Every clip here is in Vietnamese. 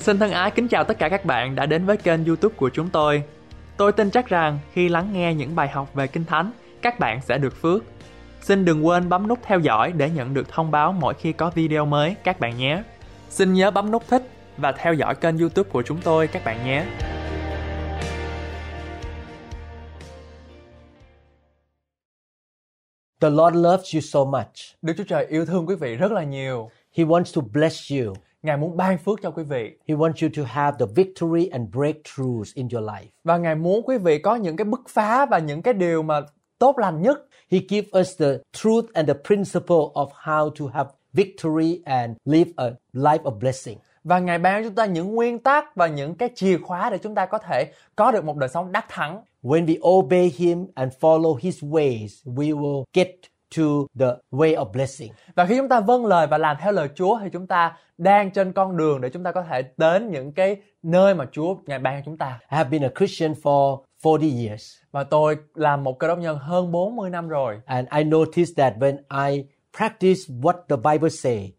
Xin thân ái kính chào tất cả các bạn đã đến với kênh YouTube của chúng tôi. Tôi tin chắc rằng khi lắng nghe những bài học về Kinh Thánh, các bạn sẽ được phước. Xin đừng quên bấm nút theo dõi để nhận được thông báo mỗi khi có video mới các bạn nhé. Xin nhớ bấm nút thích và theo dõi kênh YouTube của chúng tôi các bạn nhé. The Lord loves you so much. Đức Chúa Trời yêu thương quý vị rất là nhiều. He wants to bless you. Ngài muốn ban phước cho quý vị He wants you to have the victory and breakthroughs in your life. và Ngài muốn quý vị có những cái bứt phá và những cái điều mà tốt lành nhất. He gives us the truth and the principle of how to have victory and live a life of blessing. Và Ngài ban cho chúng ta những nguyên tắc và những cái chìa khóa để chúng ta có thể có được một đời sống đắc thắng. When we obey Him and follow His ways, we will get to the way of blessing. Và khi chúng ta vâng lời và làm theo lời Chúa thì chúng ta đang trên con đường để chúng ta có thể đến những cái nơi mà Chúa Ngài ban cho chúng ta. I have been a Christian for 40 years, Và tôi làm một cơ đốc nhân hơn 40 năm rồi. and I noticed that when I practice what the Bible say,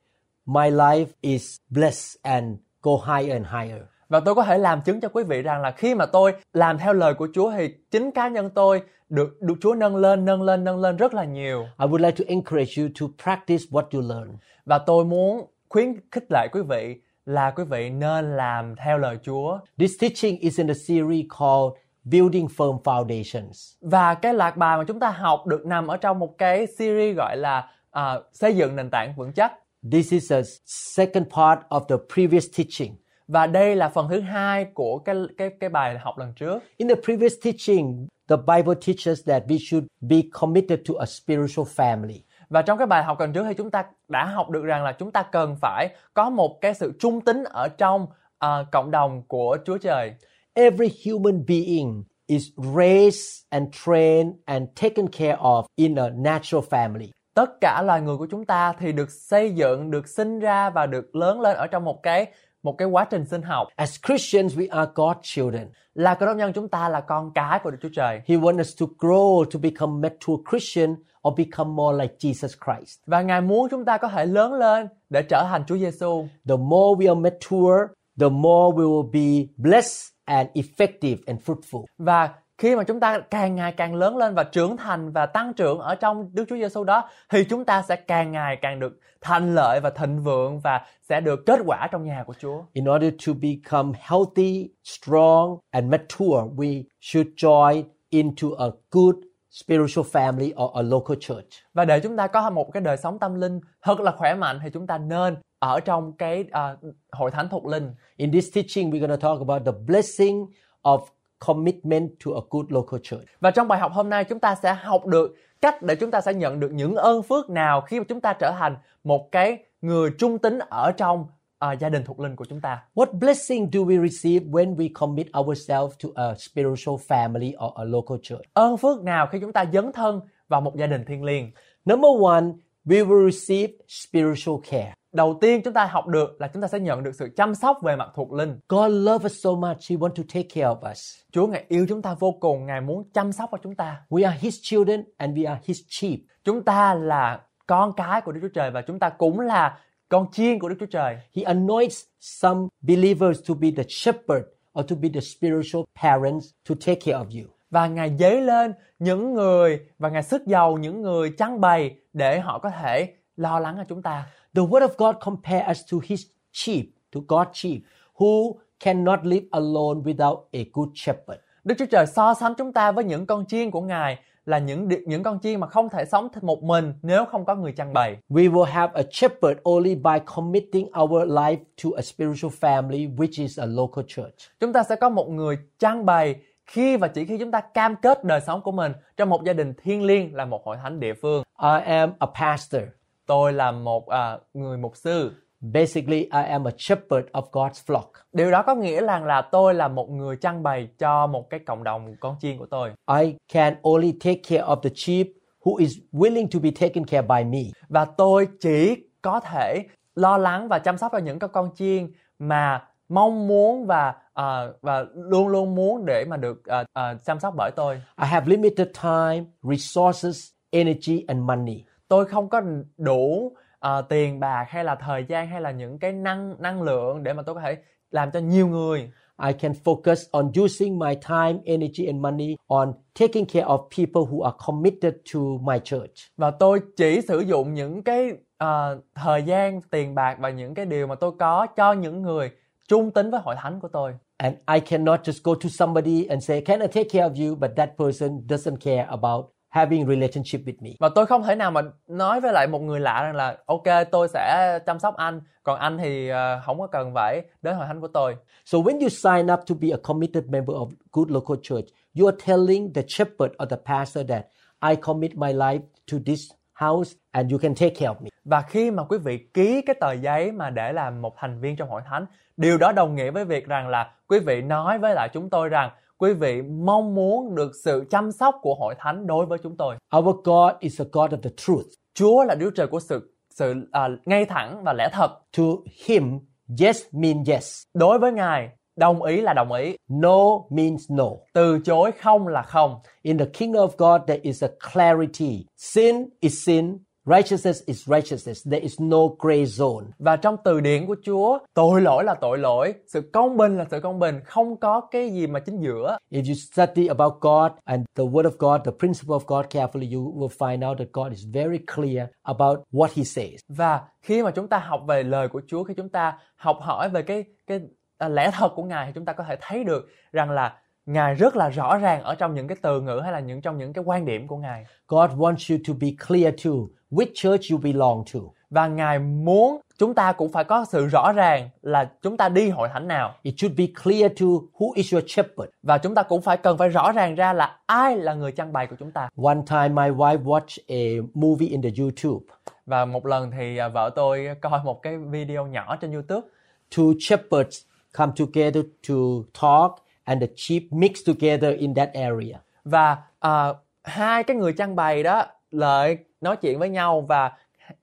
my life is blessed and go higher and higher. Và tôi có thể làm chứng cho quý vị rằng là khi mà tôi làm theo lời của Chúa thì chính cá nhân tôi được được Chúa nâng lên, nâng lên, nâng lên rất là nhiều. I would like to encourage you to practice what you learn. Và tôi muốn khuyến khích lại quý vị là quý vị nên làm theo lời Chúa. This teaching is in a series called Building Firm Foundations. Và cái lạc bài mà chúng ta học được nằm ở trong một cái series gọi là à, xây dựng nền tảng vững chắc. This is a second part of the previous teaching. Và đây là phần thứ hai của cái cái cái bài học lần trước. In the previous teaching, the Bible teaches that we should be committed to a spiritual family. Và trong cái bài học lần trước thì chúng ta đã học được rằng là chúng ta cần phải có một cái sự trung tín ở trong à, cộng đồng của Chúa Trời. Every human being is raised and trained and taken care of in a natural family. Tất cả loài người của chúng ta thì được xây dựng, được sinh ra và được lớn lên ở trong một cái một cái quá trình sinh học. As Christians, we are God's children. Là cơ đốc nhân chúng ta là con cái của Đức Chúa Trời. He wants us to grow to become mature Christian or become more like Jesus Christ. Và Ngài muốn chúng ta có thể lớn lên để trở thành Chúa Giêsu. The more we are mature, the more we will be blessed and effective and fruitful. Và khi mà chúng ta càng ngày càng lớn lên và trưởng thành và tăng trưởng ở trong Đức Chúa Giêsu đó thì chúng ta sẽ càng ngày càng được thành lợi và thịnh vượng và sẽ được kết quả trong nhà của Chúa. In order to become healthy, strong, and mature, we should join into a good spiritual family or a local church. Và để chúng ta có một cái đời sống tâm linh thật là khỏe mạnh thì chúng ta nên ở trong cái à, hội thánh thuộc linh. In this teaching, we're going to talk about the blessing of commitment to a good local church. Và trong bài học hôm nay chúng ta sẽ học được cách để chúng ta sẽ nhận được những ơn phước nào khi mà chúng ta trở thành một cái người trung tín ở trong à, gia đình thuộc linh của chúng ta. What blessing do we receive when we commit ourselves to a spiritual family or a local church? Ơn phước nào khi chúng ta dấn thân vào một gia đình thiêng liêng? Number one, we will receive spiritual care. Đầu tiên chúng ta học được là chúng ta sẽ nhận được sự chăm sóc về mặt thuộc linh. God loves us so much, He wants to take care of us. Chúa Ngài yêu chúng ta vô cùng, Ngài muốn chăm sóc vào chúng ta. We are His children and we are His sheep. Chúng ta là con cái của Đức Chúa Trời và chúng ta cũng là con chiên của Đức Chúa Trời. He anoints some believers to be the shepherd or to be the spiritual parents to take care of you. Và Ngài dấy lên những người và Ngài sức giàu những người chăn bày để họ có thể lo lắng cho chúng ta. The Word of God compares us to His sheep, to God's sheep, who cannot live alone without a good shepherd. Đức Chúa Trời so sánh chúng ta với những con chiên của Ngài là những những con chiên mà không thể sống một mình nếu không có người chăn bày. We will have a shepherd only by committing our life to a spiritual family, which is a local church. Chúng ta sẽ có một người chăn bày khi và chỉ khi chúng ta cam kết đời sống của mình trong một gia đình thiêng liêng là một hội thánh địa phương. I am a pastor. Tôi là một à, người mục sư. Basically, I am a shepherd of God's flock. Điều đó có nghĩa là là tôi là một người chăn bày cho một cái cộng đồng con chiên của tôi. I can only take care of the sheep who is willing to be taken care by me. Và tôi chỉ có thể lo lắng và chăm sóc cho những con chiên mà mong muốn và à, và luôn luôn muốn để mà được à, à, chăm sóc bởi tôi. I have limited time, resources, energy, and money. Tôi không có đủ à, tiền bạc hay là thời gian hay là những cái năng năng lượng để mà tôi có thể làm cho nhiều người I can focus on using my time, energy, and money on taking care of people who are committed to my church. và tôi chỉ sử dụng những cái ờ, thời gian tiền bạc và những cái điều mà tôi có cho những người trung tín với hội thánh của tôi And I cannot just go to somebody and say, Can I take care of you? But that person doesn't care about having relationship with me. và tôi không thể nào mà nói với lại một người lạ rằng là ok tôi sẽ chăm sóc anh còn anh thì ờ, không có cần phải đến hội thánh của tôi So when you sign up to be a committed member of good local church, you are telling the shepherd or the pastor that I commit my life to this house and you can take care of me. Và khi mà quý vị ký cái tờ giấy mà để làm một thành viên trong hội thánh, điều đó đồng nghĩa với việc rằng là quý vị nói với lại chúng tôi rằng quý vị mong muốn được sự chăm sóc của hội thánh đối với chúng tôi. Our God is a God of the truth. Chúa là Đức Trời của sự sự à, ngay thẳng và lẽ thật. To him, yes means yes. Đối với Ngài, đồng ý là đồng ý, No means no. từ chối không là không. In the kingdom of God, there is a clarity. Sin is sin. Righteousness is righteousness. There is no gray zone. Và trong từ điển của Chúa, tội lỗi là tội lỗi, sự công bình là sự công bình, không có cái gì mà chính giữa. If you study about God and the Word of God, the principle of God carefully, you will find out that God is very clear about what He says. Và khi mà chúng ta học về lời của Chúa, khi chúng ta học hỏi về cái cái à, lẽ thật của Ngài thì chúng ta có thể thấy được rằng là Ngài rất là rõ ràng ở trong những cái từ ngữ hay là những trong những cái quan điểm của Ngài. God wants you to be clear too which church you belong to. Và Ngài muốn chúng ta cũng phải có sự rõ ràng là chúng ta đi hội thánh nào It should be clear to who is your shepherd. và chúng ta cũng phải cần phải rõ ràng ra là ai là người chăn bày của chúng ta. One time, my wife watched a movie in the YouTube. Và một lần thì à, vợ tôi coi một cái video nhỏ trên YouTube Two shepherds come together to talk, and the sheep mix together in that area. và à, hai cái người chăn bày đó lại nói chuyện với nhau và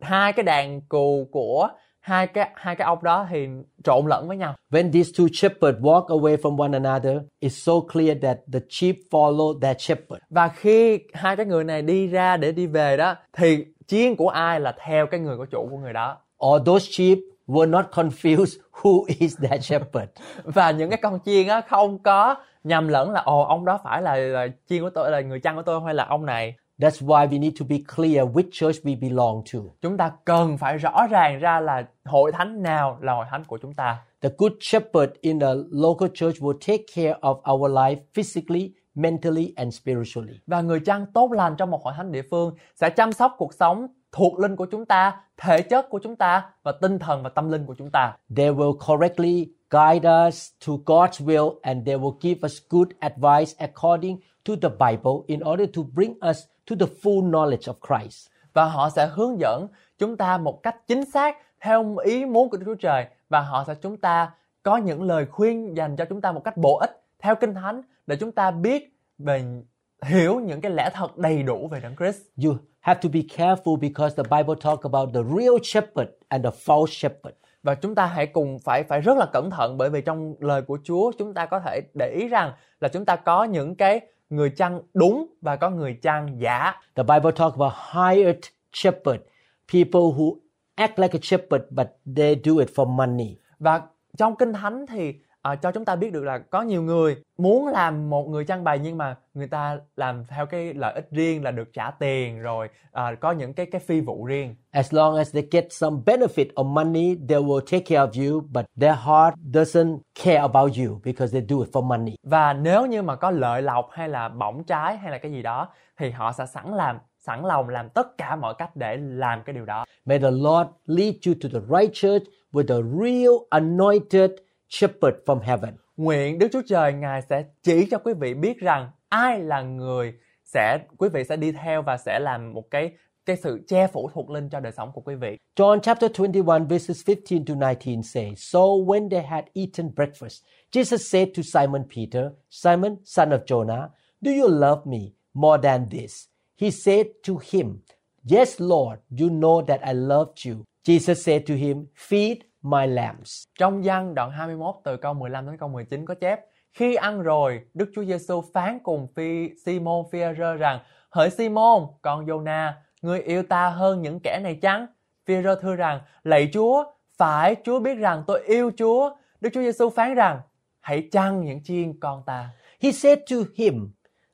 hai cái đàn cừu của hai cái hai cái ông đó thì trộn lẫn với nhau When these two shepherds walk away from one another, it's so clear that the sheep follow that shepherd. và khi hai cái người này đi ra để đi về đó thì chiên của ai là theo cái người của chủ của người đó Or those sheep were not confused who is that shepherd. và những cái con chiên á không có nhầm lẫn là ồ ông đó phải là, là chiên của tôi là người chăn của tôi hay là ông này That's why we need to be clear which church we belong to. chúng ta cần phải rõ ràng ra là hội thánh nào là hội thánh của chúng ta The good shepherd in a local church will take care of our life physically, mentally, and spiritually. và người chăn tốt lành trong một hội thánh địa phương sẽ chăm sóc cuộc sống thuộc linh của chúng ta, thể chất của chúng ta và tinh thần và tâm linh của chúng ta. They will correctly guide us to God's will and they will give us good advice according to the Bible in order to bring us to the full knowledge of Christ. Và họ sẽ hướng dẫn chúng ta một cách chính xác theo ý muốn của Đức Chúa Trời và họ sẽ chúng ta có những lời khuyên dành cho chúng ta một cách bổ ích theo Kinh Thánh để chúng ta biết về hiểu những cái lẽ thật đầy đủ về Đấng Christ. You have to be careful because the Bible talk about the real shepherd and the false shepherd. và chúng ta hãy cùng phải phải rất là cẩn thận bởi vì trong lời của Chúa chúng ta có thể để ý rằng là chúng ta có những cái người chăn đúng và có người chăn giả The Bible talk about hired shepherd, people who act like a shepherd but they do it for money. và trong kinh thánh thì à, cho chúng ta biết được là có nhiều người muốn làm một người chăn bày nhưng mà người ta làm theo cái lợi ích riêng là được trả tiền rồi à, có những cái cái phi vụ riêng As long as they get some benefit of money, they will take care of you, but their heart doesn't care about you because they do it for money. và nếu như mà có lợi lộc hay là bỏng trái hay là cái gì đó thì họ sẽ sẵn làm sẵn lòng làm tất cả mọi cách để làm cái điều đó May the Lord lead you to the right church with a real anointed shepherd from heaven. nguyện Đức Chúa Trời Ngài sẽ chỉ cho quý vị biết rằng ai là người sẽ quý vị sẽ đi theo và sẽ làm một cái cái sự che phủ thuộc linh cho đời sống của quý vị. John chapter 21 verses 15 to 19 say, So when they had eaten breakfast, Jesus said to Simon Peter, Simon, son of Jonah, do you love me more than this? He said to him, Yes, Lord, you know that I loved you. Jesus said to him, Feed my lambs. Trong văn đoạn 21 từ câu 15 đến câu 19 có chép Khi ăn rồi, Đức Chúa Giêsu phán cùng phi Simon Phi-rơ rằng Hỡi Simon, con Jonah, ngươi yêu ta hơn những kẻ này chăng? Phi-rơ thưa rằng, lạy Chúa, phải Chúa biết rằng tôi yêu Chúa. Đức Chúa Giêsu phán rằng hãy chăn những chiên con ta. He said to him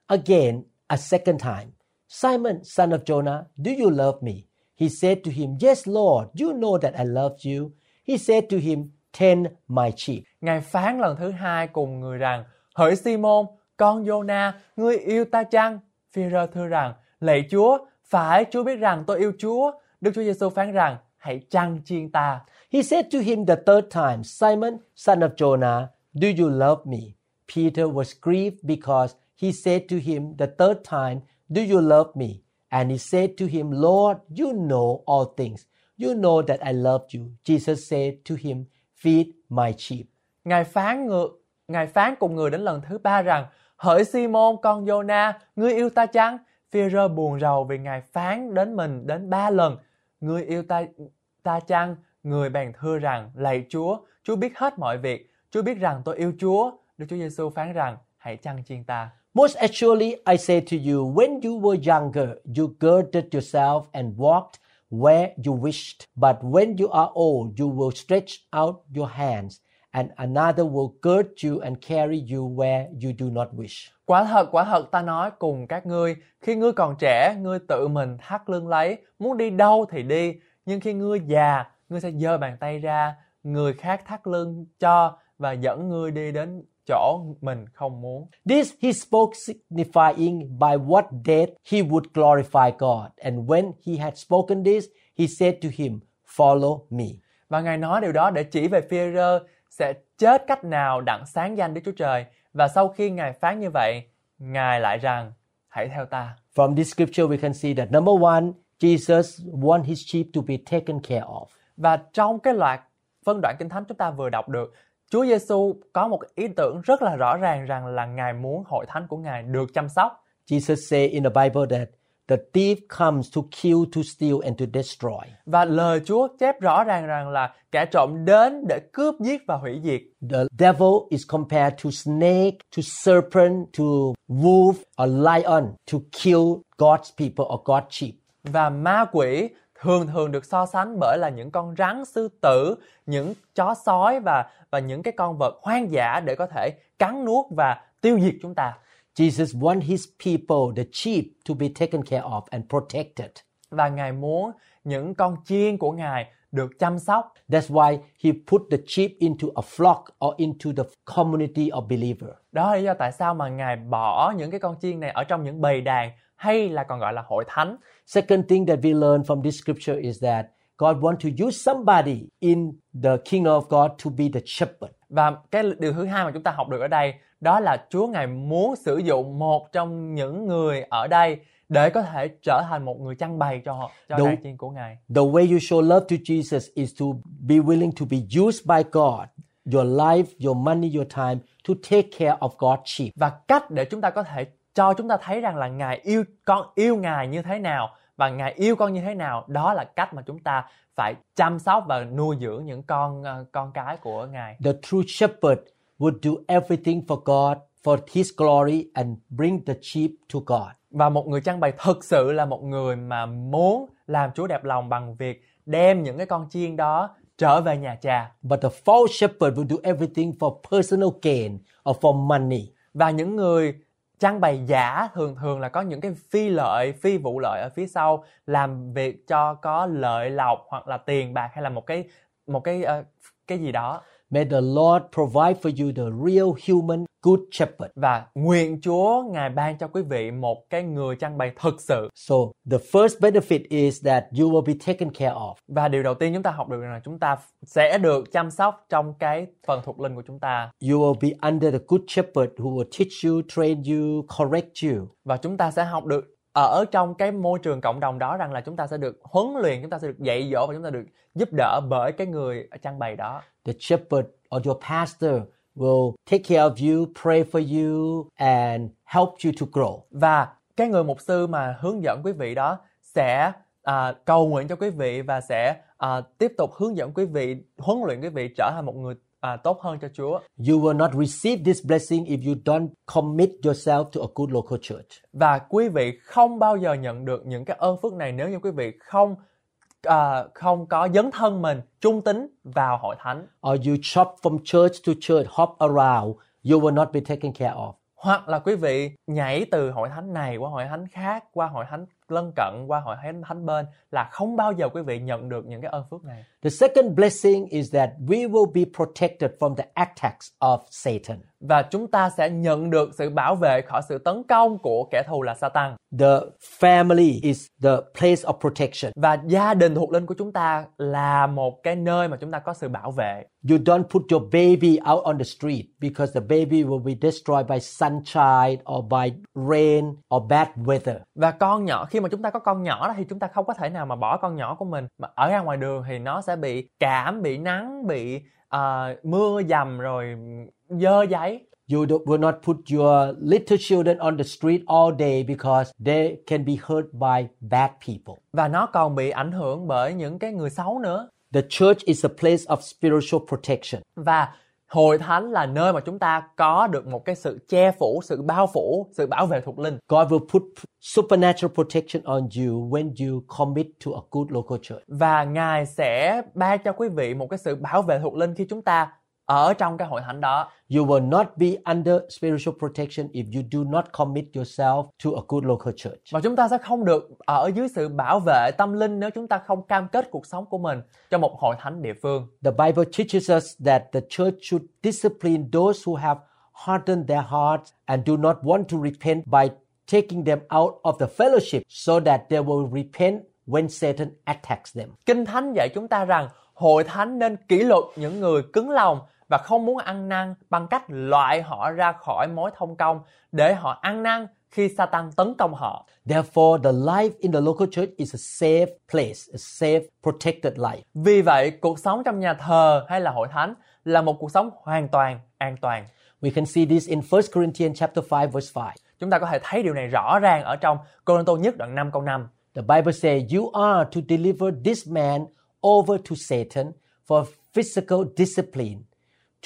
again a second time, Simon, son of Jonah, do you love me? He said to him, Yes, Lord, you know that I love you. He said to him, Tend my sheep. Ngài phán lần thứ hai cùng người rằng, hỡi Simon, con Jonah, ngươi yêu ta chăng? Phi-rơ thưa rằng, lạy Chúa, phải Chúa biết rằng tôi yêu Chúa. Đức Chúa Giêsu phán rằng, hãy chăn chiên ta. He said to him the third time, Simon, son of Jonah, do you love me? Peter was grieved because he said to him the third time, Do you love me? And he said to him, Lord, you know all things. You know that I love you. Jesus said to him, Feed my sheep. Ngài phán ngược, Ngài phán cùng người đến lần thứ ba rằng, hỡi Simon con Jonah, ngươi yêu ta chăng? Phi-rơ buồn rầu vì Ngài phán đến mình đến ba lần, ngươi yêu ta ta chăng? Người bèn thưa rằng, lạy Chúa, Chúa biết hết mọi việc, Chúa biết rằng tôi yêu Chúa. Đức Chúa Giêsu phán rằng, hãy chăn chiên ta. Most actually, I say to you, when you were younger, you girded yourself and walked where you wished. But when you are old, you will stretch out your hands, and another will gird you and carry you where you do not wish. Quả thật, quả thật ta nói cùng các ngươi, khi ngươi còn trẻ, ngươi tự mình thắt lưng lấy, muốn đi đâu thì đi, nhưng khi ngươi già, ngươi sẽ giơ bàn tay ra, người khác thắt lưng cho và dẫn ngươi đi đến chỗ mình không muốn. This he spoke signifying by what death he would glorify God. And when he had spoken this, he said to him, Follow me. Và Ngài nói điều đó để chỉ về phi sẽ chết cách nào đặng sáng danh Đức Chúa Trời. Và sau khi Ngài phán như vậy, Ngài lại rằng, hãy theo ta. From this scripture, we can see that number one, Jesus want his sheep to be taken care of. Và trong cái loạt phân đoạn Kinh Thánh chúng ta vừa đọc được, Chúa Giêsu có một ý tưởng rất là rõ ràng rằng là Ngài muốn hội thánh của Ngài được chăm sóc. Jesus say in the Bible that the thief comes to kill, to steal, and to destroy. Và lời Chúa chép rõ ràng rằng là kẻ trộm đến để cướp giết và hủy diệt. The devil is compared to snake, to serpent, to wolf or lion to kill God's people or God's sheep. Và ma quỷ thường thường được so sánh bởi là những con rắn sư tử, những chó sói và và những cái con vật hoang dã để có thể cắn nuốt và tiêu diệt chúng ta. Jesus want his people, the sheep, to be taken care of and protected. Và Ngài muốn những con chiên của Ngài được chăm sóc. That's why he put the sheep into a flock or into the community of believer. Đó là lý do tại sao mà Ngài bỏ những cái con chiên này ở trong những bầy đàn hay là còn gọi là hội thánh. Second thing that we learn from this scripture is that God want to use somebody in the kingdom of God to be the shepherd. Và cái điều thứ hai mà chúng ta học được ở đây đó là Chúa Ngài muốn sử dụng một trong những người ở đây để có thể trở thành một người chăn bày cho họ cho đàn chiên của Ngài. The way you show love to Jesus is to be willing to be used by God, your life, your money, your time to take care of God's sheep. Và cách để chúng ta có thể cho chúng ta thấy rằng là Ngài yêu con yêu Ngài như thế nào và Ngài yêu con như thế nào, đó là cách mà chúng ta phải chăm sóc và nuôi dưỡng những con ờ, con cái của Ngài. The true shepherd would do everything for God, for his glory and bring the sheep to God. Và một người chăn bày thực sự là một người mà muốn làm Chúa đẹp lòng bằng việc đem những cái con chiên đó trở về nhà cha. But the false shepherd will do everything for personal gain or for money. Và những người trang bày giả thường thường là có những cái phi lợi, phi vụ lợi ở phía sau làm việc cho có lợi lộc hoặc là tiền bạc hay là một cái một cái uh, cái gì đó. May the Lord provide for you the real human good shepherd. Và nguyện Chúa Ngài ban cho quý vị một cái người chăn bày thực sự. So the first benefit is that you will be taken care of. Và điều đầu tiên chúng ta học được là chúng ta sẽ được chăm sóc trong cái phần thuộc linh của chúng ta. You will be under the good shepherd who will teach you, train you, correct you. Và chúng ta sẽ học được ở trong cái môi trường cộng đồng đó rằng là chúng ta sẽ được huấn luyện, chúng ta sẽ được dạy dỗ và chúng ta được giúp đỡ bởi cái người chăn bày đó. The shepherd or your pastor will take care of you, pray for you, and help you to grow. Và cái người mục sư mà hướng dẫn quý vị đó sẽ à, cầu nguyện cho quý vị và sẽ à, tiếp tục hướng dẫn quý vị, huấn luyện quý vị trở thành một người à, tốt hơn cho Chúa. You will not receive this blessing if you don't commit yourself to a good local church. Và quý vị không bao giờ nhận được những cái ơn phước này nếu như quý vị không ờ, không có dấn thân mình trung tín vào hội thánh or you shop from church to church, hop around, you will not be taken care of. hoặc là quý vị nhảy từ hội thánh này qua hội thánh khác qua hội thánh lân cận qua hội thánh thánh bên là không bao giờ quý vị nhận được những cái ơn phước này The second blessing is that we will be protected from the attacks of Satan và chúng ta sẽ nhận được sự bảo vệ khỏi sự tấn công của kẻ thù là Satan The family is the place of protection. và gia đình thuộc linh của chúng ta là một cái nơi mà chúng ta có sự bảo vệ You don't put your baby out on the street because the baby will be destroyed by sunshine or by rain or bad weather. và con nhỏ khi mà chúng ta có con nhỏ đó thì chúng ta không có thể nào mà bỏ con nhỏ của mình mà ở ra ngoài đường thì nó sẽ bị cảm bị nắng bị ờ, mưa dầm rồi dơ giấy You do- will not put your little children on the street all day because they can be hurt by bad people. và nó còn bị ảnh hưởng bởi những cái người xấu nữa The church is a place of spiritual protection. và hội thánh là nơi mà chúng ta có được một cái sự che phủ sự bao phủ sự bảo vệ thuộc linh God will put supernatural protection on you when you commit to a good local church. và ngài sẽ ban cho quý vị một cái sự bảo vệ thuộc linh khi chúng ta ở trong cái hội thánh đó You will not be under spiritual protection if you do not commit yourself to a good local church. và chúng ta sẽ không được ở dưới sự bảo vệ tâm linh nếu chúng ta không cam kết cuộc sống của mình cho một hội thánh địa phương The Bible teaches us that the church should discipline those who have hardened their hearts and do not want to repent by taking them out of the fellowship so that they will repent when Satan attacks them. Kinh Thánh dạy chúng ta rằng hội thánh nên kỷ luật những người cứng lòng và không muốn ăn năn bằng cách loại họ ra khỏi mối thông công để họ ăn năn khi Satan tấn công họ. Therefore, the life in the local church is a safe place, a safe, protected life. Vì vậy, cuộc sống trong nhà thờ hay là hội thánh là một cuộc sống hoàn toàn an toàn. We can see this in 1 Corinthians chapter 5 verse 5. Chúng ta có thể thấy điều này rõ ràng ở trong Cô-rinh-tô nhất đoạn 5 câu 5. The Bible says, You are to deliver this man over to Satan for physical discipline,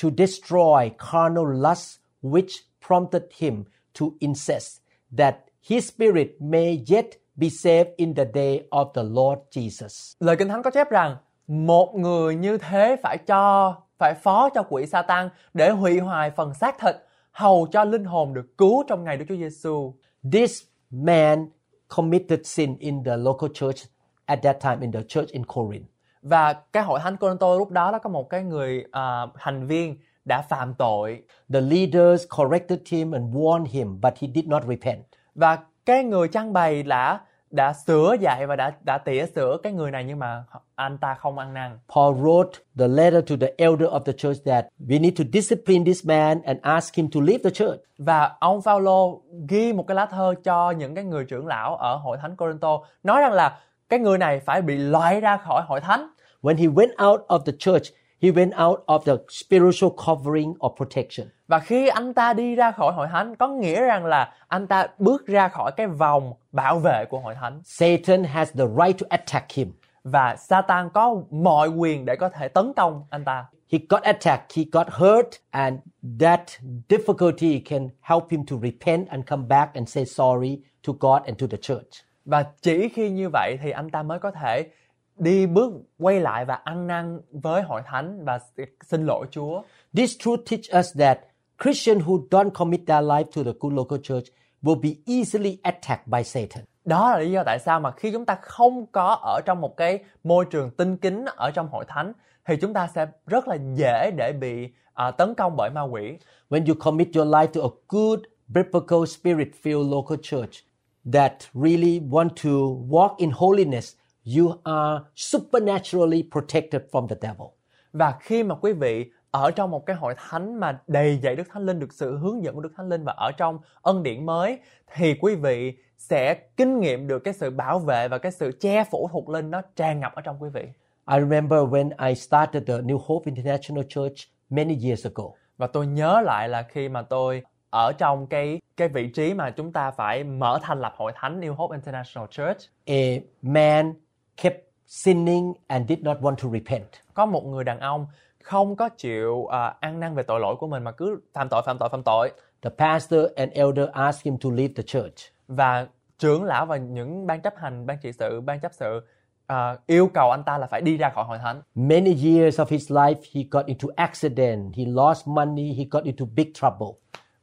to destroy carnal lusts which prompted him to incest, that his spirit may yet be saved in the day of the Lord Jesus. Lời Kinh Thánh có chép rằng một người như thế phải cho phải phó cho quỷ Satan để hủy hoại phần xác thịt hầu cho linh hồn được cứu trong ngày Đức Chúa Giêsu. This man committed sin in the local church at that time, in the church in Corinth. Và cái hội thánh Cô-rinh-tô lúc đó đó có một cái người à, thành viên đã phạm tội The leaders corrected him and warned him, but he did not repent. và cái người trang bày đã đã sửa dạy và đã đã tỉa sửa cái người này nhưng mà anh ta không ăn năn. Paul wrote the letter to the elder of the church that we need to discipline this man and ask him to leave the church. Và ông Phaolô ghi một cái lá thơ cho những cái người trưởng lão ở hội thánh Cô-rinh-tô nói rằng là cái người này phải bị loại ra khỏi hội thánh. When he went out of the church, he went out of the spiritual covering of protection. Và khi anh ta đi ra khỏi hội thánh có nghĩa rằng là anh ta bước ra khỏi cái vòng bảo vệ của hội thánh Satan has the right to attack him. và Satan có mọi quyền để có thể tấn công anh ta. He got attacked, he got hurt, and that difficulty can help him to repent and come back and say sorry to God and to the church. Và chỉ khi như vậy thì anh ta mới có thể đi bước quay lại và ăn năn với hội thánh và xin lỗi Chúa. This truth teach us that Christians who don't commit their life to the good local church will be easily attacked by Satan. Đó là lý do tại sao mà khi chúng ta không có ở trong một cái môi trường tinh kính ở trong hội thánh thì chúng ta sẽ rất là dễ để bị à, tấn công bởi ma quỷ. When you commit your life to a good, biblical, spirit filled local church that really want to walk in holiness, you are supernaturally protected from the devil. Và khi mà quý vị ở trong một cái hội thánh mà đầy dạy Đức Thánh Linh được sự hướng dẫn của Đức Thánh Linh và ở trong ân điển mới thì quý vị sẽ kinh nghiệm được cái sự bảo vệ và cái sự che phủ thuộc linh nó tràn ngập ở trong quý vị. I remember when I started the New Hope International Church many years ago. Và tôi nhớ lại là khi mà tôi ở trong cái cái vị trí mà chúng ta phải mở thành lập hội thánh New Hope International Church A man kept sinning and did not want to repent. có một người đàn ông không có chịu à, ăn năn về tội lỗi của mình mà cứ phạm tội phạm tội phạm tội The pastor and elder asked him to leave the church. và trưởng lão và những ban chấp hành ban trị sự ban chấp sự à, yêu cầu anh ta là phải đi ra khỏi hội thánh. Many years of his life, he got into accident, he lost money, he got into big trouble.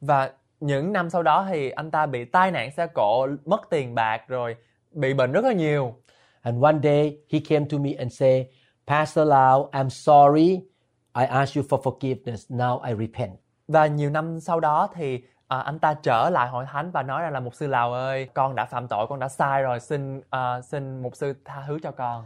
Và những năm sau đó thì anh ta bị tai nạn xe cộ, mất tiền bạc rồi bị bệnh rất là nhiều. And one day he came to me and said, Pastor Lau, I'm sorry. I asked you for forgiveness. Now I repent. Và nhiều năm sau đó thì à, anh ta trở lại hội thánh và nói rằng là mục sư Lào ơi, con đã phạm tội, con đã sai rồi, xin à, xin mục sư tha thứ cho con.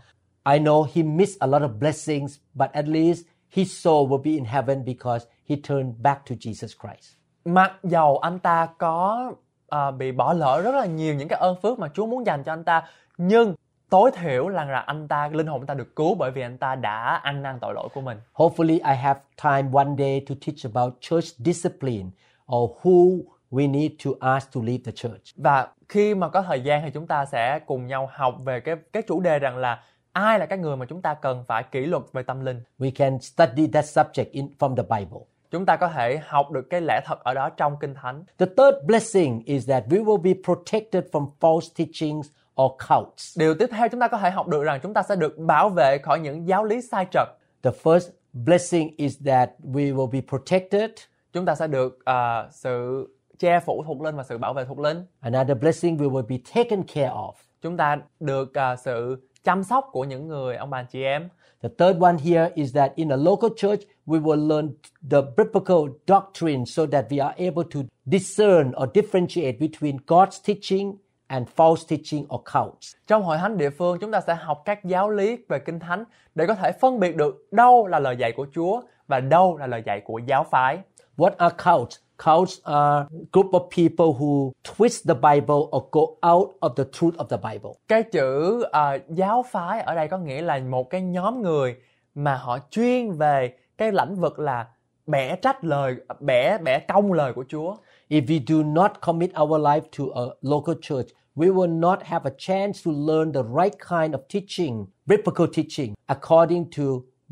I know he missed a lot of blessings, but at least his soul will be in heaven because he turned back to Jesus Christ. Mặc dầu anh ta có à, bị bỏ lỡ rất là nhiều những cái ơn phước mà Chúa muốn dành cho anh ta, nhưng tối thiểu là là anh ta linh hồn anh ta được cứu bởi vì anh ta đã ăn năn tội lỗi của mình. Hopefully, I have time one day to teach about church discipline or who we need to ask to leave the church. Và khi mà có thời gian thì chúng ta sẽ cùng nhau học về cái cái chủ đề rằng là ai là cái người mà chúng ta cần phải kỷ luật về tâm linh. We can study that subject in, from the Bible. Chúng ta có thể học được cái lẽ thật ở đó trong Kinh Thánh. The third blessing is that we will be protected from false teachings or cults. Điều tiếp theo chúng ta có thể học được rằng chúng ta sẽ được bảo vệ khỏi những giáo lý sai trật. The first blessing is that we will be protected. Chúng ta sẽ được à, sự che phủ thuộc linh và sự bảo vệ thuộc linh. Another blessing we will be taken care of. Chúng ta được à, sự chăm sóc của những người ông bà chị em. The third one here is that in a local church, we will learn the biblical doctrine so that we are able to discern or differentiate between God's teaching and false teaching or cults. Trong hội thánh địa phương chúng ta sẽ học các giáo lý về kinh thánh để có thể phân biệt được đâu là lời dạy của Chúa và đâu là lời dạy của giáo phái. What are cults? Cults are group of people who twist the Bible or go out of the truth of the Bible. Cái chữ à, giáo phái ở đây có nghĩa là một cái nhóm người mà họ chuyên về cái lĩnh vực là bẻ trách lời, bẻ bẻ cong lời của Chúa. If we do not commit our life to a local church, we will not have a chance to learn the right kind of teaching, biblical teaching, according to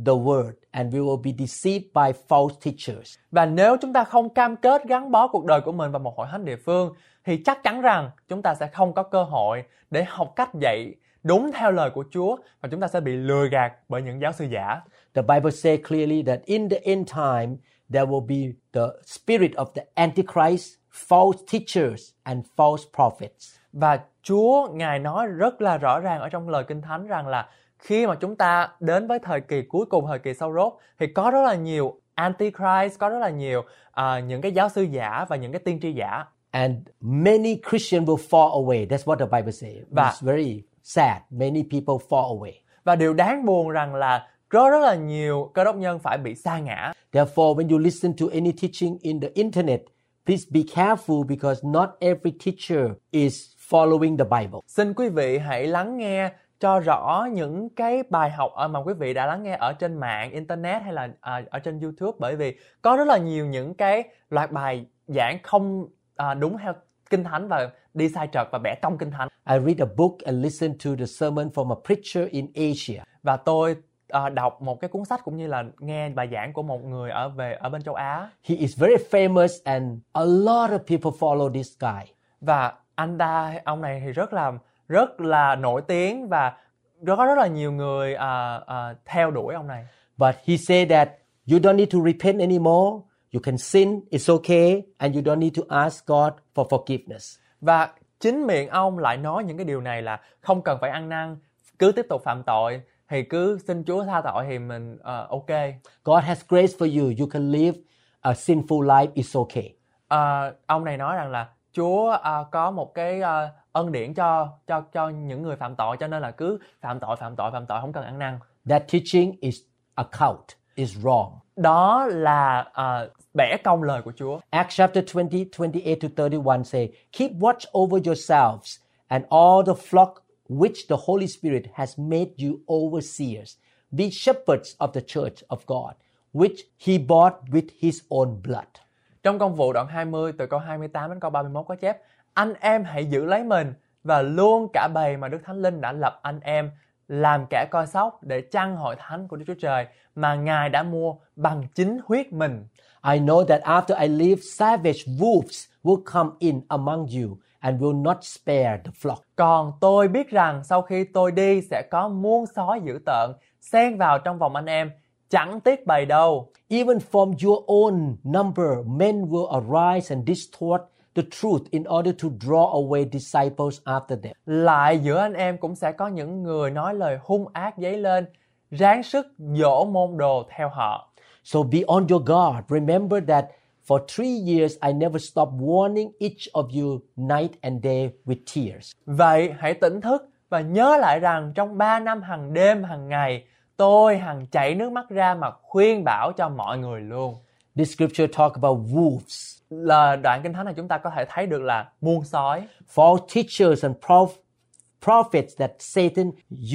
the word, and we will be deceived by false teachers. Và nếu chúng ta không cam kết gắn bó cuộc đời của mình vào một hội thánh địa phương thì chắc chắn rằng chúng ta sẽ không có cơ hội để học cách dạy đúng theo lời của Chúa và chúng ta sẽ bị lừa gạt bởi những giáo sư giả. The Bible says clearly that in the end time, there will be the spirit of the Antichrist, false teachers, and false prophets. Và Chúa Ngài nói rất là rõ ràng ở trong lời Kinh Thánh rằng là khi mà chúng ta đến với thời kỳ cuối cùng, thời kỳ sau rốt thì có rất là nhiều Antichrist, có rất là nhiều à, những cái giáo sư giả và những cái tiên tri giả. And many Christians will fall away. That's what the Bible says. Và- It's very sad. Many people fall away. Và điều đáng buồn rằng là rất rất là nhiều cơ đốc nhân phải bị sa ngã. Therefore, when you listen to any teaching in the internet, please be careful because not every teacher is following the Bible. Xin quý vị hãy lắng nghe cho rõ những cái bài học mà quý vị đã lắng nghe ở trên mạng internet hay là à, ở trên YouTube bởi vì có rất là nhiều những cái loạt bài giảng không à, đúng theo kinh thánh và đi sai trật và bẻ cong kinh thánh I read a book and listen to the sermon from a preacher in Asia. và tôi à, đọc một cái cuốn sách cũng như là nghe bài giảng của một người ở về ở bên châu Á He is very famous and a lot of people follow this guy. và anh ta ông này thì rất là rất là nổi tiếng và có rất là nhiều người à, à, theo đuổi ông này But he said that you don't need to repent anymore. You can sin, it's okay, and you don't need to ask God for forgiveness. và chính miệng ông lại nói những cái điều này là không cần phải ăn năn cứ tiếp tục phạm tội thì cứ xin Chúa tha tội thì mình ờ, ok God has grace for you. You can live a sinful life, it's okay. Ờ, ông này nói rằng là Chúa ờ, có một cái ờ, ân điển cho cho cho những người phạm tội cho nên là cứ phạm tội phạm tội phạm tội không cần ăn năn That teaching is a cult, is wrong. đó là ờ, bẻ cong lời của Chúa Acts chapter 20, 28 to 31 say, Keep watch over yourselves and all the flock which the Holy Spirit has made you overseers. Be shepherds of the church of God, which he bought with his own blood. Trong công vụ đoạn 20 từ câu 28 đến câu 31 có chép Anh em hãy giữ lấy mình và luôn cả bầy mà Đức Thánh Linh đã lập anh em làm kẻ coi sóc để chăn hội thánh của Đức Chúa Trời mà Ngài đã mua bằng chính huyết mình. I know that after I leave, savage wolves will come in among you, and will not spare the flock. Còn tôi biết rằng sau khi tôi đi sẽ có muôn sói dữ tợn xen vào trong vòng anh em, chẳng tiếc bầy đâu. Even from your own number, men will arise and distort the truth in order to draw away disciples after them. Lại giữa anh em cũng sẽ có những người nói lời hung ác dấy lên, ráng sức dỗ môn đồ theo họ. So be on your guard. Remember that for three years I never stopped warning each of you night and day with tears. Vậy hãy tỉnh thức và nhớ lại rằng trong 3 năm hàng đêm hàng ngày, tôi hằng chảy nước mắt ra mà khuyên bảo cho mọi người luôn. This scripture talk about wolves. Là đoạn kinh thánh này chúng ta có thể thấy được là muôn sói. false teachers and prof- prophets that Satan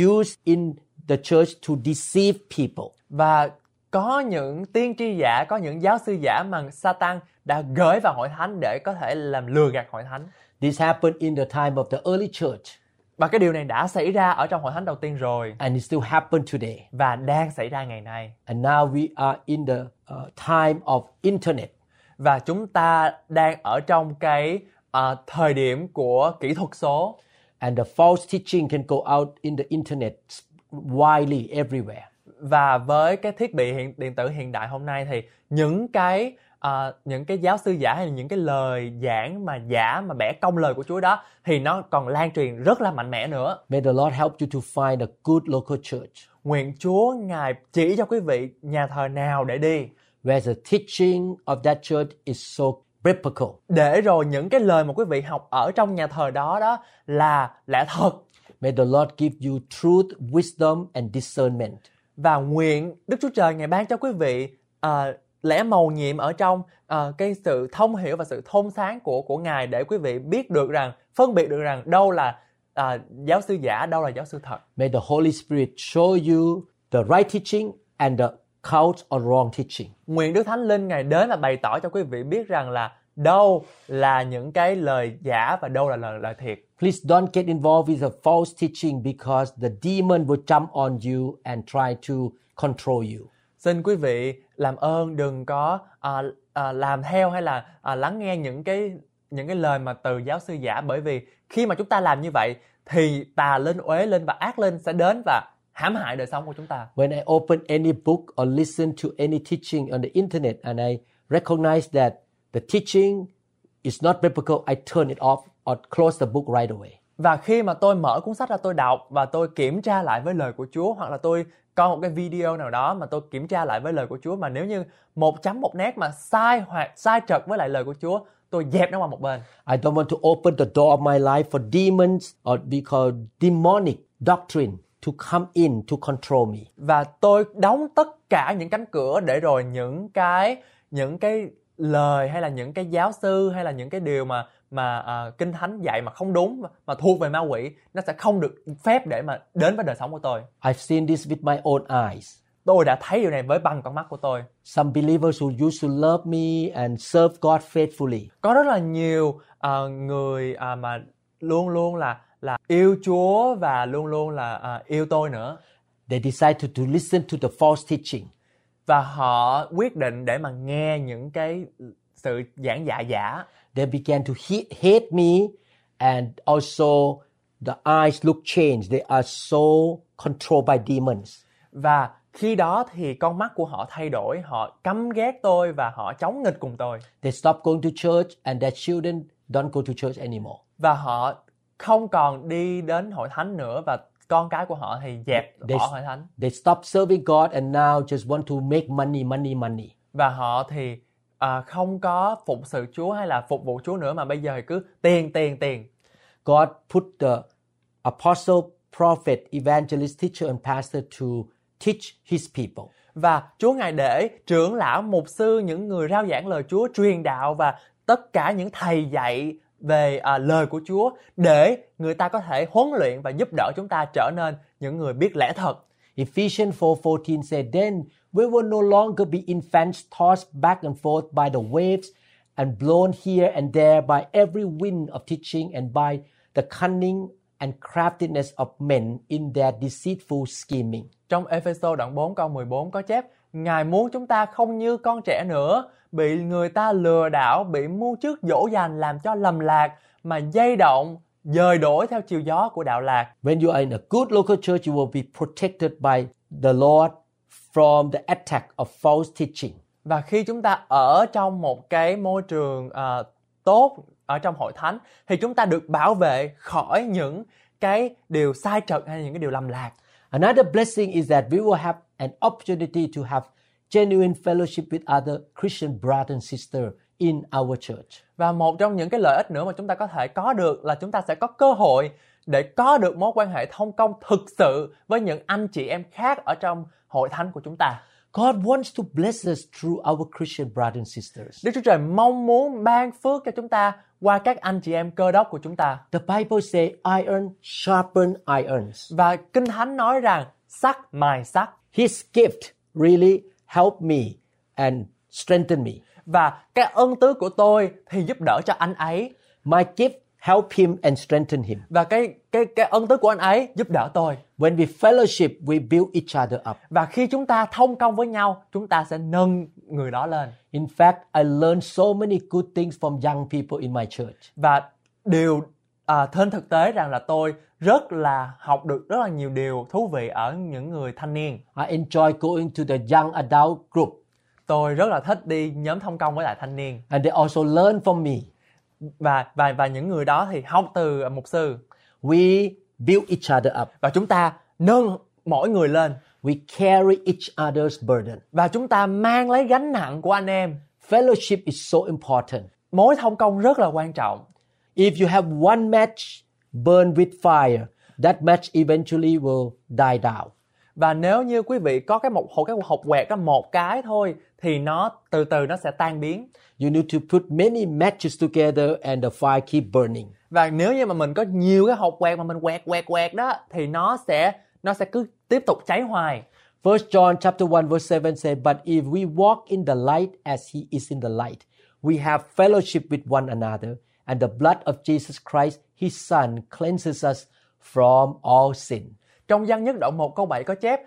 used in the church to deceive people. Và có những tiên tri giả, có những giáo sư giả mà Satan đã gửi vào hội thánh để có thể làm lừa gạt hội thánh. This happened in the time of the early church Và cái điều này đã xảy ra ở trong hội thánh đầu tiên rồi and it still happen today. và đang xảy ra ngày nay. And now we are in the uh, time of internet. Và chúng ta đang ở trong cái ờ, thời điểm của kỹ thuật số And the false teaching can go out in the internet widely everywhere. và với cái thiết bị hiện điện tử hiện đại hôm nay thì những cái ờ, những cái giáo sư giả hay là những cái lời giảng mà giả mà bẻ cong lời của Chúa đó thì nó còn lan truyền rất là mạnh mẽ nữa. May the Lord help you to find a good local church Nguyện Chúa ngài chỉ cho quý vị nhà thờ nào để đi where the teaching of that church is so biblical. để rồi những cái lời mà quý vị học ở trong nhà thờ đó đó là lẽ thật May the Lord give you truth, wisdom, and discernment. và nguyện Đức Chúa Trời ngài ban cho quý vị à, lẽ màu nhiệm ở trong à, cái sự thông hiểu và sự thông sáng của của ngài để quý vị biết được rằng phân biệt được rằng đâu là à, giáo sư giả đâu là giáo sư thật May the Holy Spirit show you the right teaching and the cult or wrong teaching. nguyện Đức Thánh Linh ngài đến và bày tỏ cho quý vị biết rằng là đâu là những cái lời giả và đâu là lời lời thiệt Please don't get involved with a false teaching because the demon will jump on you and try to control you. xin quý vị làm ơn đừng có à, à, làm theo hay là à, lắng nghe những cái những cái lời mà từ giáo sư giả bởi vì khi mà chúng ta làm như vậy thì tà lên uế lên và ác lên sẽ đến và hãm hại đời sống của chúng ta When I open any book or listen to any teaching on the internet and I recognize that the teaching is not biblical, I turn it off or close the book right away và khi mà tôi mở cuốn sách ra tôi đọc và tôi kiểm tra lại với lời của Chúa hoặc là tôi coi một cái video nào đó mà tôi kiểm tra lại với lời của Chúa mà nếu như một chấm một nét mà sai hoặc sai trật với lại lời của Chúa tôi dẹp nó qua một bên I don't want to open the door of my life for demons or because demonic doctrine to come in to control me. và tôi đóng tất cả những cánh cửa để rồi những cái những cái lời hay là những cái giáo sư hay là những cái điều mà mà à, kinh thánh dạy mà không đúng mà, mà thuộc về ma quỷ nó sẽ không được phép để mà đến với đời sống của tôi. I've seen this with my own eyes. tôi đã thấy điều này với bằng con mắt của tôi. Some believers who used to love me and serve God faithfully, có rất là nhiều à, người à, mà luôn luôn là là yêu Chúa và luôn luôn là à, yêu tôi nữa. They decided to, to listen to the false teaching. và họ quyết định để mà nghe những cái sự giảng dạy giả They began to hate me, and also the eyes look changed. They are so controlled by demons. và khi đó thì con mắt của họ thay đổi họ căm ghét tôi và họ chống nghịch cùng tôi They stop going to church, and their children don't go to church anymore. và họ không còn đi đến hội thánh nữa và con cái của họ thì dẹp They, bỏ hội thánh they stop serving God and now just want to make money, money, money. và họ thì à, không có phục sự Chúa hay là phục vụ Chúa nữa mà bây giờ cứ tiền tiền tiền God put the apostle, prophet, evangelist, teacher, and pastor to teach his people. và Chúa ngài để trưởng lão mục sư những người rao giảng lời Chúa truyền đạo và tất cả những thầy dạy về à, lời của Chúa để người ta có thể huấn luyện và giúp đỡ chúng ta trở nên những người biết lẽ thật Ephesians 4:14 said, "Then we will no longer be infants tossed back and forth by the waves and blown here and there by every wind of teaching and by the cunning and craftiness of men in their deceitful scheming." Trong Ephesos đoạn 4 câu 14 có chép Ngài muốn chúng ta không như con trẻ nữa, bị người ta lừa đảo, bị mưu trước dỗ dành làm cho lầm lạc mà dây động, dời đổi theo chiều gió của đạo lạc. When you are in a good local church, you will be protected by the Lord from the attack of false teaching. Và khi chúng ta ở trong một cái môi trường à, tốt ở trong hội thánh thì chúng ta được bảo vệ khỏi những cái điều sai trật hay những cái điều lầm lạc. Another blessing is that we will have an opportunity to have genuine fellowship with other Christian brothers and sisters in our church. Và một trong những cái lợi ích nữa mà chúng ta có thể có được là chúng ta sẽ có cơ hội để có được mối quan hệ thông công thực sự với những anh chị em khác ở trong hội thánh của chúng ta. God wants to bless us through our Christian brothers and sisters. Đức Chúa Trời mong muốn ban phước cho chúng ta qua các anh chị em cơ đốc của chúng ta. The Bible say iron sharpen irons. Và Kinh Thánh nói rằng sắt mài sắt. His gift really helped me and strengthened me. Và cái ân tứ của tôi thì giúp đỡ cho anh ấy. My gift help him and strengthen him. Và cái cái cái ân tứ của anh ấy giúp đỡ tôi. When we fellowship, we build each other up. Và khi chúng ta thông công với nhau, chúng ta sẽ nâng người đó lên. In fact, I learned so many good things from young people in my church. Và điều à, trên thực tế rằng là tôi rất là học được rất là nhiều điều thú vị ở những người thanh niên. I enjoy going to the young adult group, Tôi rất là thích đi nhóm thông công với lại thanh niên and they also learn from me. Và và và những người đó thì học từ mục sư We build each other up. và chúng ta nâng mỗi người lên We carry each other's burden. và chúng ta mang lấy gánh nặng của anh em. Fellowship is so important. Mối thông công rất là quan trọng. If you have one match burn with fire, that match eventually will die down. Và nếu như quý vị có cái một hộp cái hộp quẹt đó một cái thôi thì nó từ từ nó sẽ tan biến. You need to put many matches together and the fire keep burning. Và nếu như mà mình có nhiều cái hộp quẹt mà mình quẹt quẹt quẹt đó thì nó sẽ nó sẽ cứ tiếp tục cháy hoài. 1 John chapter 1 verse 7 says, But if we walk in the light as he is in the light, we have fellowship with one another, and the blood of Jesus Christ, his son, cleanses us from all sin. Trong văn nhất đoạn 1 câu 7 có chép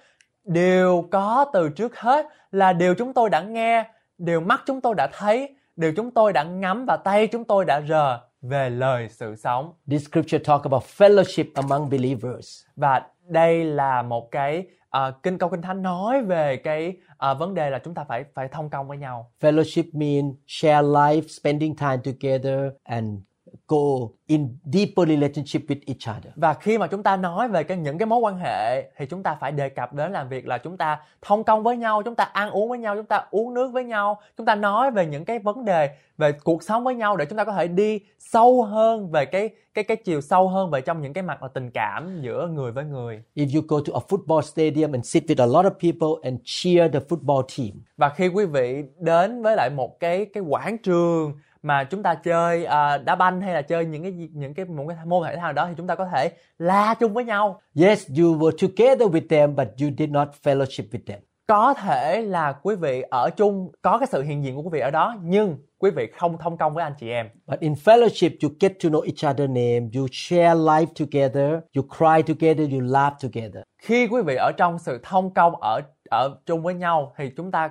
Điều có từ trước hết là điều chúng tôi đã nghe, điều mắt chúng tôi đã thấy, điều chúng tôi đã ngắm và tay chúng tôi đã rờ về lời sự sống. This scripture talk about fellowship among believers. Và đây là một cái à, kinh câu kinh thánh nói về cái à, vấn đề là chúng ta phải phải thông công với nhau. Fellowship means share life, spending time together, and go in deeper relationship with each other. Và khi mà chúng ta nói về cái những cái mối quan hệ thì chúng ta phải đề cập đến làm việc là chúng ta thông công với nhau, chúng ta ăn uống với nhau, chúng ta uống nước với nhau, chúng ta nói về những cái vấn đề về cuộc sống với nhau để chúng ta có thể đi sâu hơn về cái cái cái chiều sâu hơn về trong những cái mặt là tình cảm giữa người với người. If you go to a football stadium and sit with a lot of people and cheer the football team, Và khi quý vị đến với lại một cái cái quảng trường mà chúng ta chơi à, đá banh hay là chơi những cái những cái một cái môn thể thao đó thì chúng ta có thể la chung với nhau. yes, you were together with them, but you did not fellowship with them. Có thể là quý vị ở chung có cái sự hiện diện của quý vị ở đó nhưng quý vị không thông công với anh chị em. But in fellowship, you get to know each other's name, you share life together, you cry together, you laugh together. Khi quý vị ở trong sự thông công ở ở chung với nhau thì chúng ta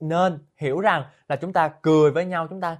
nên hiểu rằng là chúng ta cười với nhau, chúng ta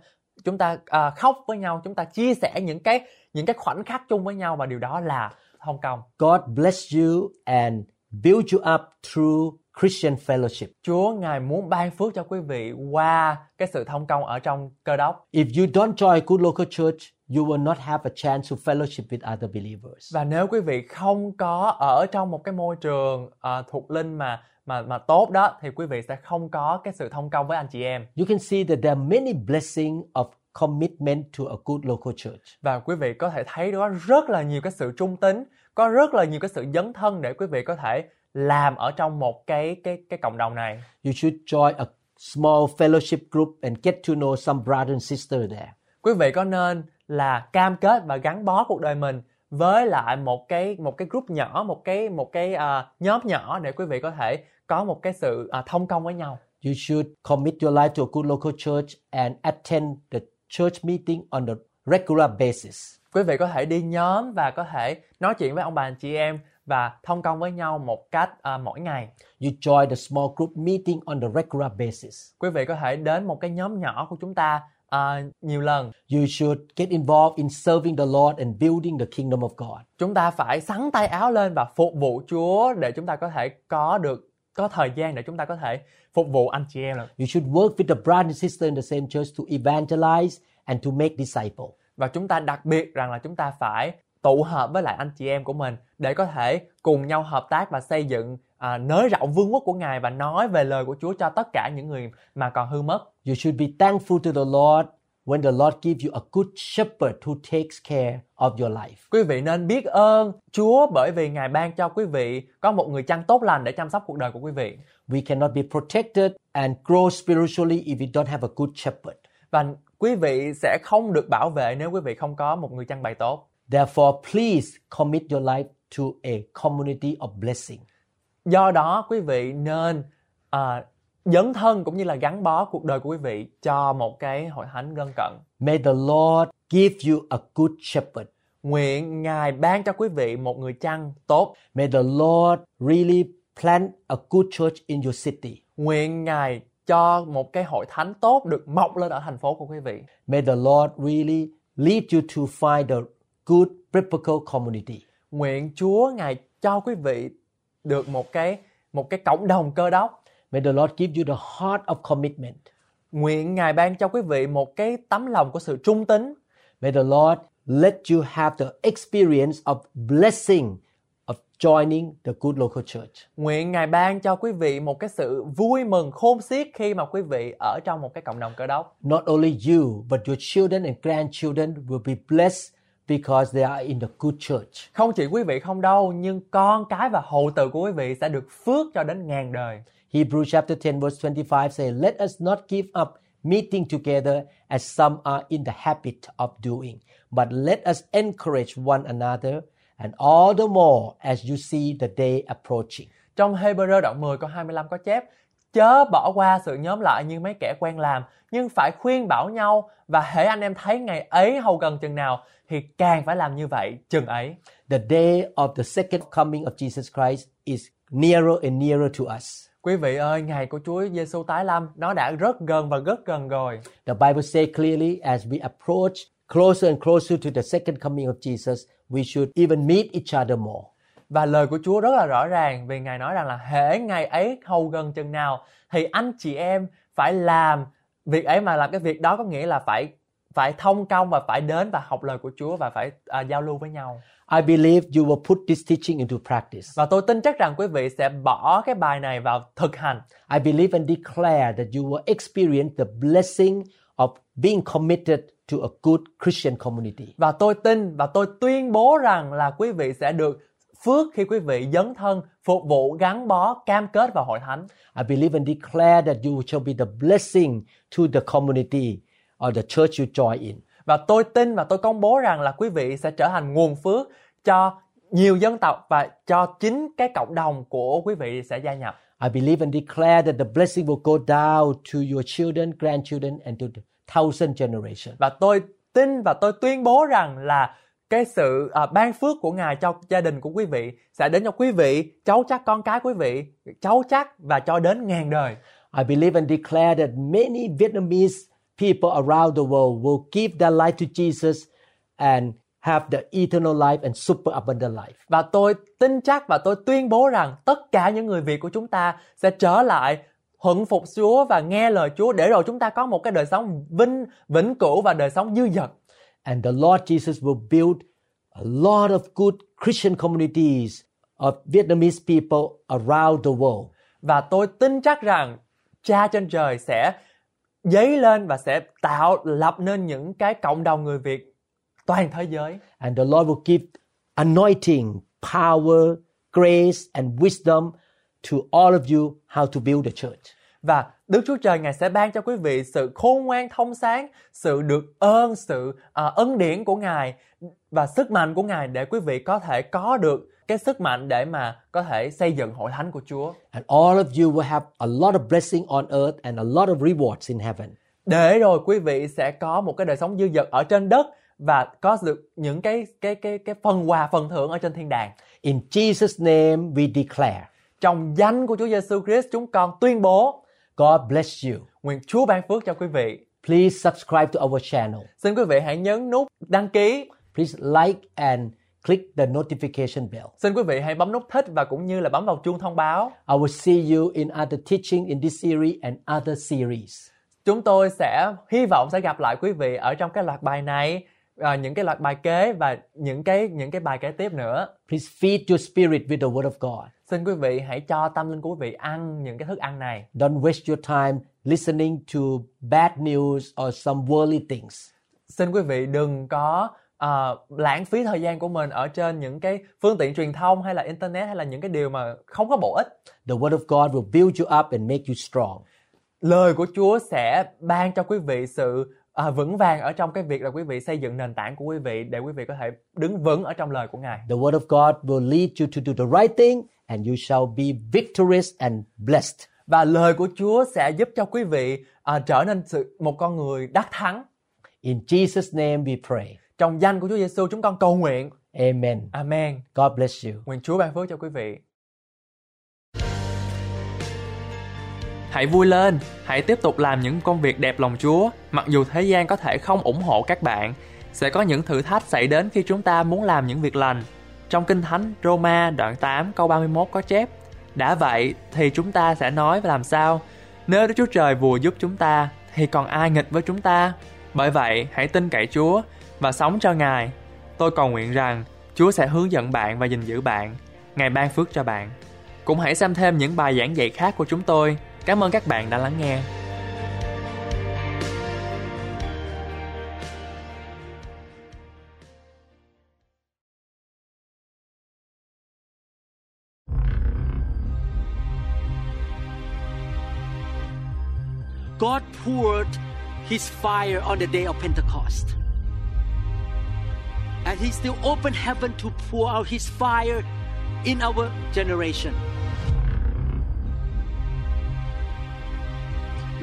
chúng ta à, khóc với nhau, chúng ta chia sẻ những cái những cái khoảnh khắc chung với nhau và điều đó là thông công. God bless you and build you up through Christian fellowship. Chúa Ngài muốn ban phước cho quý vị qua cái sự thông công ở trong cơ đốc. If you don't join a good local church, you will not have a chance to fellowship with other believers. Và nếu quý vị không có ở trong một cái môi trường à, thuộc linh mà mà mà tốt đó thì quý vị sẽ không có cái sự thông công với anh chị em. You can see that there are many blessings of commitment to a good local church. Và quý vị có thể thấy đó rất là nhiều cái sự trung tín, có rất là nhiều cái sự dấn thân để quý vị có thể làm ở trong một cái cái cái cộng đồng này. You should join a small fellowship group and get to know some brother and sister there. Quý vị có nên là cam kết và gắn bó cuộc đời mình với lại một cái một cái group nhỏ, một cái một cái à, nhóm nhỏ để quý vị có thể có một cái sự à, thông công với nhau. You should commit your life to a good local church and attend the church meeting on a regular basis. Quý vị có thể đi nhóm và có thể nói chuyện với ông bà anh chị em và thông công với nhau một cách à, mỗi ngày. You join the small group meeting on the regular basis. Quý vị có thể đến một cái nhóm nhỏ của chúng ta à, nhiều lần. You should get involved in serving the Lord and building the kingdom of God. Chúng ta phải sắn tay áo lên và phục vụ Chúa để chúng ta có thể có được có thời gian để chúng ta có thể phục vụ anh chị em. You should work with the brother and sister in the same church to evangelize and to make disciples. Và chúng ta đặc biệt rằng là chúng ta phải tụ hợp với lại anh chị em của mình để có thể cùng nhau hợp tác và xây dựng à, nới rộng vương quốc của Ngài và nói về lời của Chúa cho tất cả những người mà còn hư mất. You should be thankful to the Lord when the Lord gives you a good shepherd who takes care of your life. Quý vị nên biết ơn Chúa bởi vì Ngài ban cho quý vị có một người chăn tốt lành để chăm sóc cuộc đời của quý vị. We cannot be protected and grow spiritually if we don't have a good shepherd. Và quý vị sẽ không được bảo vệ nếu quý vị không có một người chăn bày tốt. Therefore, please commit your life to a community of blessing. Do đó quý vị nên à, dấn thân cũng như là gắn bó cuộc đời của quý vị cho một cái hội thánh gân cận. May the Lord give you a good shepherd. Nguyện Ngài ban cho quý vị một người chăn tốt. May the Lord really plant a good church in your city. Nguyện Ngài cho một cái hội thánh tốt được mọc lên ở thành phố của quý vị. May the Lord really lead you to find a good biblical community. Nguyện Chúa Ngài cho quý vị được một cái một cái cộng đồng cơ đốc. May the Lord give you the heart of commitment. Nguyện Ngài ban cho quý vị một cái tấm lòng của sự trung tín. May the Lord let you have the experience of blessing of joining the good local church. Nguyện Ngài ban cho quý vị một cái sự vui mừng khôn xiết khi mà quý vị ở trong một cái cộng đồng cơ đốc. Not only you, but your children and grandchildren will be blessed because they are in the good church. Không chỉ quý vị không đâu, nhưng con cái và hậu tự của quý vị sẽ được phước cho đến ngàn đời. Hebrews chapter 10 verse 25 says, Let us not give up meeting together as some are in the habit of doing, but let us encourage one another, and all the more as you see the day approaching. Trong Hebrew đoạn 10 câu 25 có chép, chớ bỏ qua sự nhóm lại như mấy kẻ quen làm, nhưng phải khuyên bảo nhau và hễ anh em thấy ngày ấy hầu gần chừng nào thì càng phải làm như vậy chừng ấy. The day of the second coming of Jesus Christ is nearer and nearer to us. Quý vị ơi, ngày của Chúa Giêsu tái lâm nó đã rất gần và rất gần rồi. The Bible says clearly as we approach closer and closer to the second coming of Jesus, we should even meet each other more. Và lời của Chúa rất là rõ ràng vì Ngài nói rằng là hễ ngày ấy hầu gần chừng nào thì anh chị em phải làm việc ấy mà làm cái việc đó có nghĩa là phải phải thông công và phải đến và học lời của Chúa và phải à, giao lưu với nhau. I believe you will put this teaching into practice. Và tôi tin chắc rằng quý vị sẽ bỏ cái bài này vào thực hành. I believe and declare that you will experience the blessing of being committed to a good Christian community. Và tôi tin và tôi tuyên bố rằng là quý vị sẽ được phước khi quý vị dấn thân, phục vụ, gắn bó, cam kết vào hội thánh. I believe and declare that you shall be the blessing to the community or the church you join in. Và tôi tin và tôi công bố rằng là quý vị sẽ trở thành nguồn phước cho nhiều dân tộc và cho chính cái cộng đồng của quý vị sẽ gia nhập. I believe and declare that the blessing will go down to your children, grandchildren, and to the thousand generation. Và tôi tin và tôi tuyên bố rằng là cái sự à, ban phước của Ngài cho gia đình của quý vị sẽ đến cho quý vị, cháu chắc con cái quý vị, cháu chắc và cho đến ngàn đời. I believe and declare that many Vietnamese people around the world will give their life to Jesus and have the eternal life and super abundant life. Và tôi tin chắc và tôi tuyên bố rằng tất cả những người Việt của chúng ta sẽ trở lại thuận phục Chúa và nghe lời Chúa để rồi chúng ta có một cái đời sống vinh vĩnh cửu và đời sống dư dật. And the Lord Jesus will build a lot of good Christian communities of Vietnamese people around the world. Và tôi tin chắc rằng Cha trên trời sẽ dấy lên và sẽ tạo lập nên những cái cộng đồng người Việt toàn thế giới. And the Lord will give anointing, power, grace, and wisdom to all of you how to build a church. Và Đức Chúa Trời Ngài sẽ ban cho quý vị sự khôn ngoan thông sáng, sự được ơn, sự à, ân điển của Ngài và sức mạnh của Ngài để quý vị có thể có được cái sức mạnh để mà có thể xây dựng hội thánh của Chúa. And all of you will have a lot of blessing on earth and a lot of rewards in heaven. Để rồi quý vị sẽ có một cái đời sống dư dật ở trên đất và có được những cái cái cái cái phần quà phần thưởng ở trên thiên đàng. In Jesus' name we declare. Trong danh của Chúa Giêsu Christ chúng con tuyên bố God bless you. nguyện Chúa ban phước cho quý vị. Please subscribe to our channel. Xin quý vị hãy nhấn nút đăng ký. Please like and click the notification bell. Xin quý vị hãy bấm nút thích và cũng như là bấm vào chuông thông báo. I will see you in other teaching in this series and other series. Chúng tôi sẽ hy vọng sẽ gặp lại quý vị ở trong cái loạt bài này, à, những cái loạt bài kế và những cái những cái bài kế tiếp nữa. Please feed your spirit with the Word of God. Xin quý vị hãy cho tâm linh của quý vị ăn những cái thức ăn này. Don't waste your time listening to bad news or some worldly things. Xin quý vị đừng có à, lãng phí thời gian của mình ở trên những cái phương tiện truyền thông hay là internet hay là những cái điều mà không có bổ ích. The Word of God will build you up and make you strong. Lời của Chúa sẽ ban cho quý vị sự à, vững vàng ở trong cái việc là quý vị xây dựng nền tảng của quý vị để quý vị có thể đứng vững ở trong lời của Ngài. The Word of God will lead you to do the right thing and you shall be victorious and blessed. Và lời của Chúa sẽ giúp cho quý vị à, trở nên sự một con người đắc thắng. In Jesus' name we pray. Trong danh của Chúa Giêsu chúng con cầu nguyện. Amen. Amen. God bless you. Nguyện Chúa ban phước cho quý vị. Hãy vui lên, hãy tiếp tục làm những công việc đẹp lòng Chúa, mặc dù thế gian có thể không ủng hộ các bạn. Sẽ có những thử thách xảy đến khi chúng ta muốn làm những việc lành. Trong Kinh Thánh Roma đoạn 8 câu 31 có chép Đã vậy thì chúng ta sẽ nói và làm sao? Nếu Đức Chúa Trời vừa giúp chúng ta thì còn ai nghịch với chúng ta? Bởi vậy hãy tin cậy Chúa và sống cho Ngài. Tôi cầu nguyện rằng Chúa sẽ hướng dẫn bạn và gìn giữ bạn. Ngài ban phước cho bạn. Cũng hãy xem thêm những bài giảng dạy khác của chúng tôi. Cảm ơn các bạn đã lắng nghe. God poured his fire on the day of Pentecost. And he still opened heaven to pour out his fire in our generation.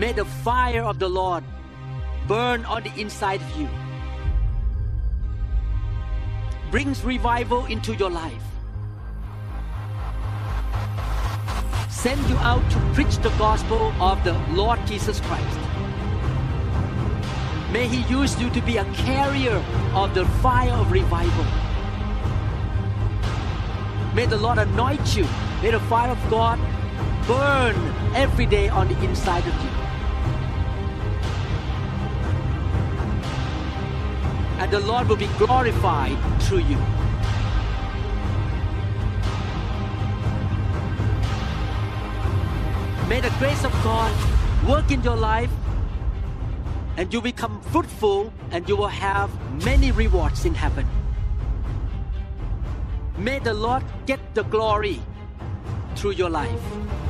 May the fire of the Lord burn on the inside of you. Brings revival into your life. Send you out to preach the gospel of the Lord Jesus Christ. May He use you to be a carrier of the fire of revival. May the Lord anoint you. May the fire of God burn every day on the inside of you. And the Lord will be glorified through you. May the grace of God work in your life and you become fruitful and you will have many rewards in heaven. May the Lord get the glory through your life.